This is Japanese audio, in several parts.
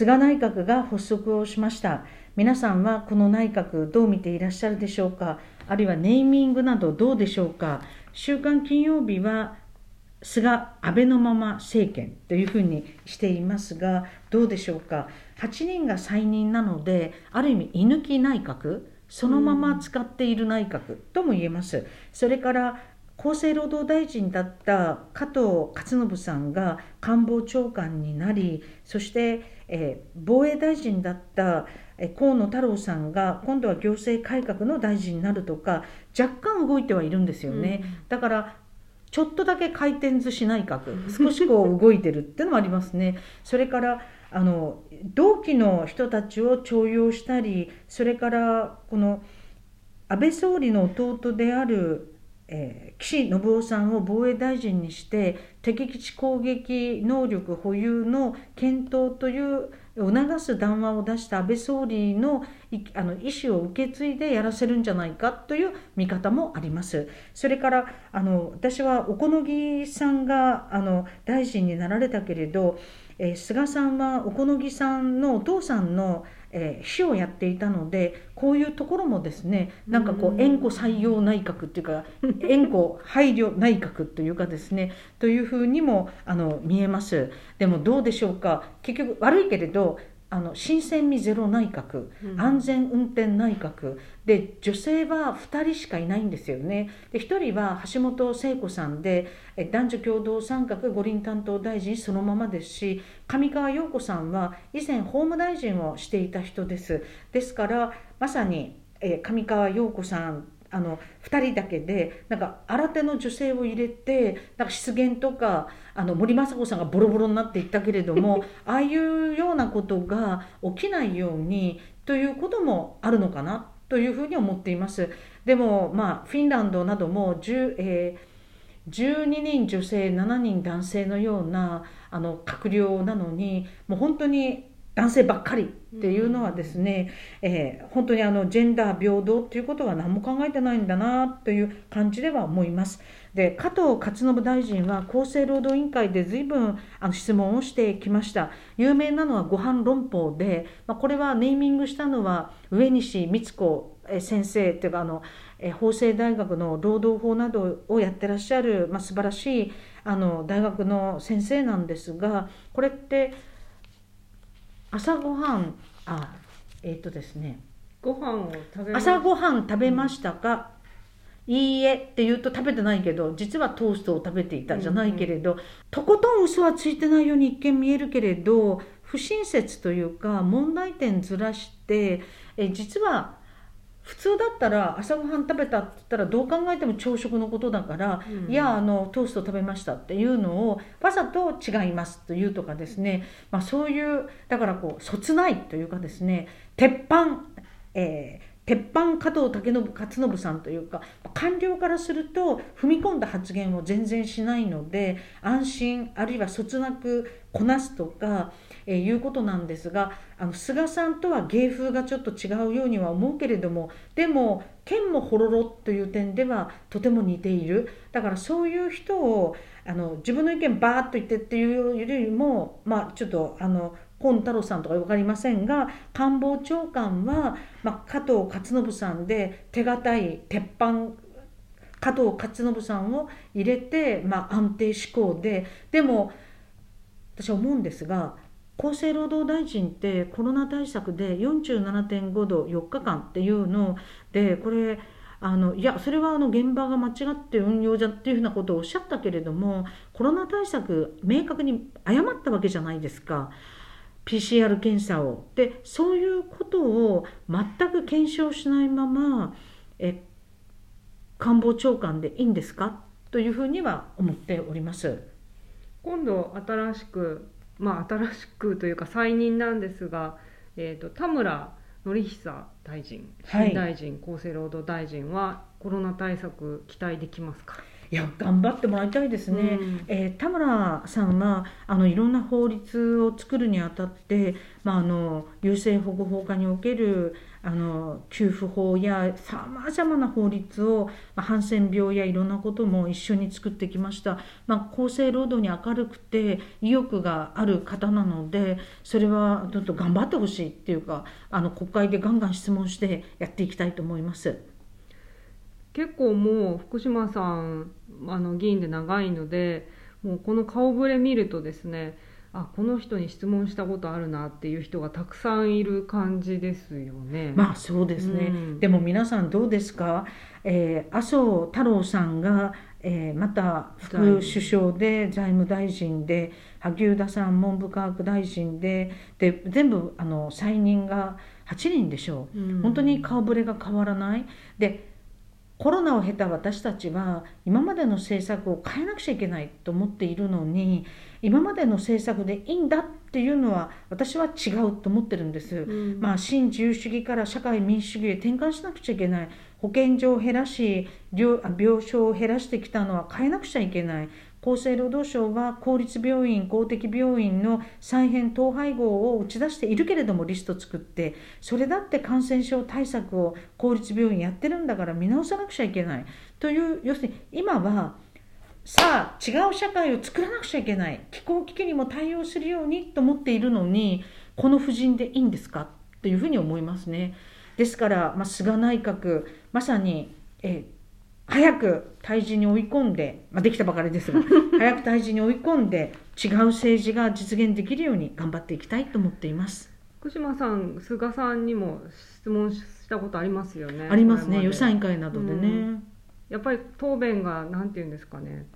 菅内閣が発足をしました。皆さんはこの内閣どう見ていらっしゃるでしょうか？あるいはネーミングなどどうでしょうか？週刊金曜日は菅安倍のまま政権というふうにしていますがどうでしょうか？8人が再任なのである意味居抜き内閣そのまま使っている内閣とも言えます。それから厚生労働大臣だった加藤勝信さんが官房長官になりそして、えー、防衛大臣だった河野太郎さんが今度は行政改革の大臣になるとか若干動いてはいるんですよね、うん、だからちょっとだけ回転寿司内閣少しこう動いてるっていうのもありますね。それからあの同期の人たちを重用したりそれからこの安倍総理の弟であるえー、岸信夫さんを防衛大臣にして敵基地攻撃能力保有の検討という促す談話を出した安倍総理のあの意思を受け継いでやらせるんじゃないかという見方もあります。それからあの私は小此木さんがあの大臣になられたけれど、えー、菅さんは小此木さんのお父さんのえー、市をやっていたのでこういうところもですねなんかこう縁故採用内閣っていうか 縁故配慮内閣というかですねというふうにもあの見えます。でもどうでしょうか。結局悪いけれどあの新鮮味ゼロ内閣、安全運転内閣。で女性は2人しかいないんですよね。で1人は橋本聖子さんで男女共同参画五輪担当大臣そのままですし上川陽子さんは以前法務大臣をしていた人です。ですからまさに上川陽子さんあの2人だけでなんか新手の女性を入れてなんか失言とかあの森昌子さんがボロボロになっていったけれども ああいうようなことが起きないようにということもあるのかなというふうに思っています。でも、まあ、フィンランドなども10、えー、12人女性7人男性のようなあの閣僚なのにもう本当に男性ばっかりっていうのはですね、えー、本当にあのジェンダー平等っていうことは何も考えてないんだなという感じでは思います。で加藤勝信大臣は厚生労働委員会で随分あの質問をしてきました有名なのはご飯論法で、まあ、これはネーミングしたのは上西光子先生というかあの法政大学の労働法などをやってらっしゃる、まあ、素晴らしいあの大学の先生なんですがこれって朝ごはんあえっ、ー、とですね。ご飯を食べ朝ごはん食べましたか、うん、いいえって言うと食べてないけど実はトーストを食べていたじゃないけれど、うんうん、とことん嘘はついてないように一見見えるけれど不親切というか問題点ずらしてえ実は普通だったら朝ごはん食べたって言ったらどう考えても朝食のことだから、うん、いやあのトースト食べましたっていうのをわざと違いますというとかですね、まあ、そういうだからこうそつないというかですね鉄板、えー鉄板加藤武信勝信さんというか官僚からすると踏み込んだ発言を全然しないので安心あるいはそつなくこなすとかえー、いうことなんですがあの菅さんとは芸風がちょっと違うようには思うけれどもでも剣もほろろという点ではとても似ている。だからそういう人をあの自分の意見バーッと言ってっていうよりもまあちょっとあの河野太郎さんとか分かりませんが官房長官は、まあ、加藤勝信さんで手堅い鉄板加藤勝信さんを入れて、まあ、安定志向ででも私は思うんですが厚生労働大臣ってコロナ対策で47.5度4日間っていうのでこれあのいやそれはあの現場が間違って運用じゃっていうふうなことをおっしゃったけれどもコロナ対策明確に誤ったわけじゃないですか。PCR 検査を。でそういうことを全く検証しないままえ官房長官でいいんですか？というふうには思っております。今度新しくまあ、新しくというか再任なんですが、えーと、田村典久大臣、新大臣、はい、厚生労働大臣はコロナ対策期待できますか？いや頑張ってもらいたいですね、うん。えー田村さんはあのいろんな法律を作るにあたって、まあ、あの優生保護法下におけるあの給付法やさまざまな法律を、まあ、ハンセン病やいろんなことも一緒に作ってきました、まあ、厚生労働に明るくて意欲がある方なのでそれはちょっと頑張ってほしいっていうかあの国会でガンガン質問してやっていきたいと思います。結構もう福島さんあの議員で長いのでもうこの顔ぶれ見るとですねあこの人に質問したことあるなっていう人がたくさんいる感じですよね。まあそうですね、うん。でも皆さんどうですか、えー麻生太郎さんが、えーまた副首相で財務大臣で萩生田さん文部科学大臣でで全部あの再任が8人でしょう、うん。本当に顔ぶれが変わらない。でコロナを経た私たちは今までの政策を変えなくちゃいけないと思っているのに今までの政策でいいんだっていうのは私は違うと思ってるんです。うん。まあ、新自由主義から社会民主主義へ転換しなくちゃいけない。保健所を減らし病床を減らしてきたのは変えなくちゃいけない厚生労働省は公立病院公的病院の再編統廃合を打ち出しているけれどもリスト作ってそれだって感染症対策を公立病院やってるんだから見直さなくちゃいけない。という要するに今はさあ違う社会を作らなくちゃいけない。気候危機にも対応するようにと思っているのにこの布陣でいいんですか？というふうに思いますね。ですから、まあ、菅内閣まさに、え早く退陣に追い込んで、まあ、できたばかりですが 早く退陣に追い込んで違う政治が実現できるように頑張っていきたいと思っています。福島さん菅さんにも質問したことありますよね。ありますね予算委員会などでね。うんやっぱり答弁がなんて言うんですかね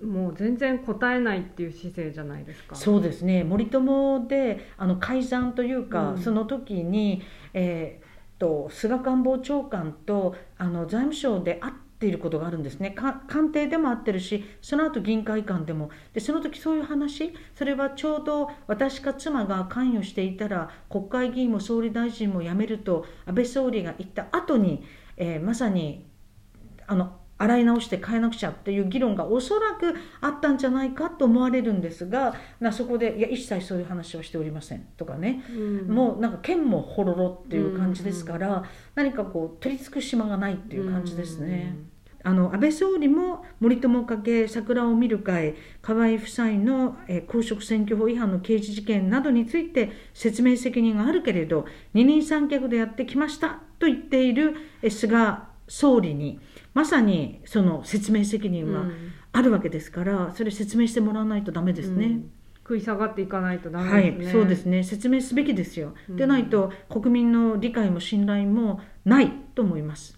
もう全然答えないっていう姿勢じゃないですか。そうですね森友であの改ざんというか、うんその時に、えーっと菅官房長官とあの財務省で会っていることがあるんですね。官邸でも会ってるしその後議員会館でも。でその時そういう話それはちょうど私か妻が関与していたら国会議員も総理大臣も辞めると安倍総理が言った後に、えーまさにあの洗い直して変えなくちゃっていう議論がおそらくあったんじゃないかと思われるんですがなそこでいや一切そういう話はしておりません。とかね、うん。もうなんか剣もほろろっていう感じですから、何かこう取り付く島がないっていう感じですね。あの安倍総理も森友家系桜を見る会河合夫妻の、えー公職選挙法違反の刑事事件などについて説明責任があるけれど二人三脚でやってきましたと言っている、えー菅総理にまさにその説明責任はうんあるわけですから、それ説明してもらわないとダメですね。うん食い下がっていかないとダはいメですね。、そうですね説明すべきですよ。うんでないと国民の理解も信頼もないと思います。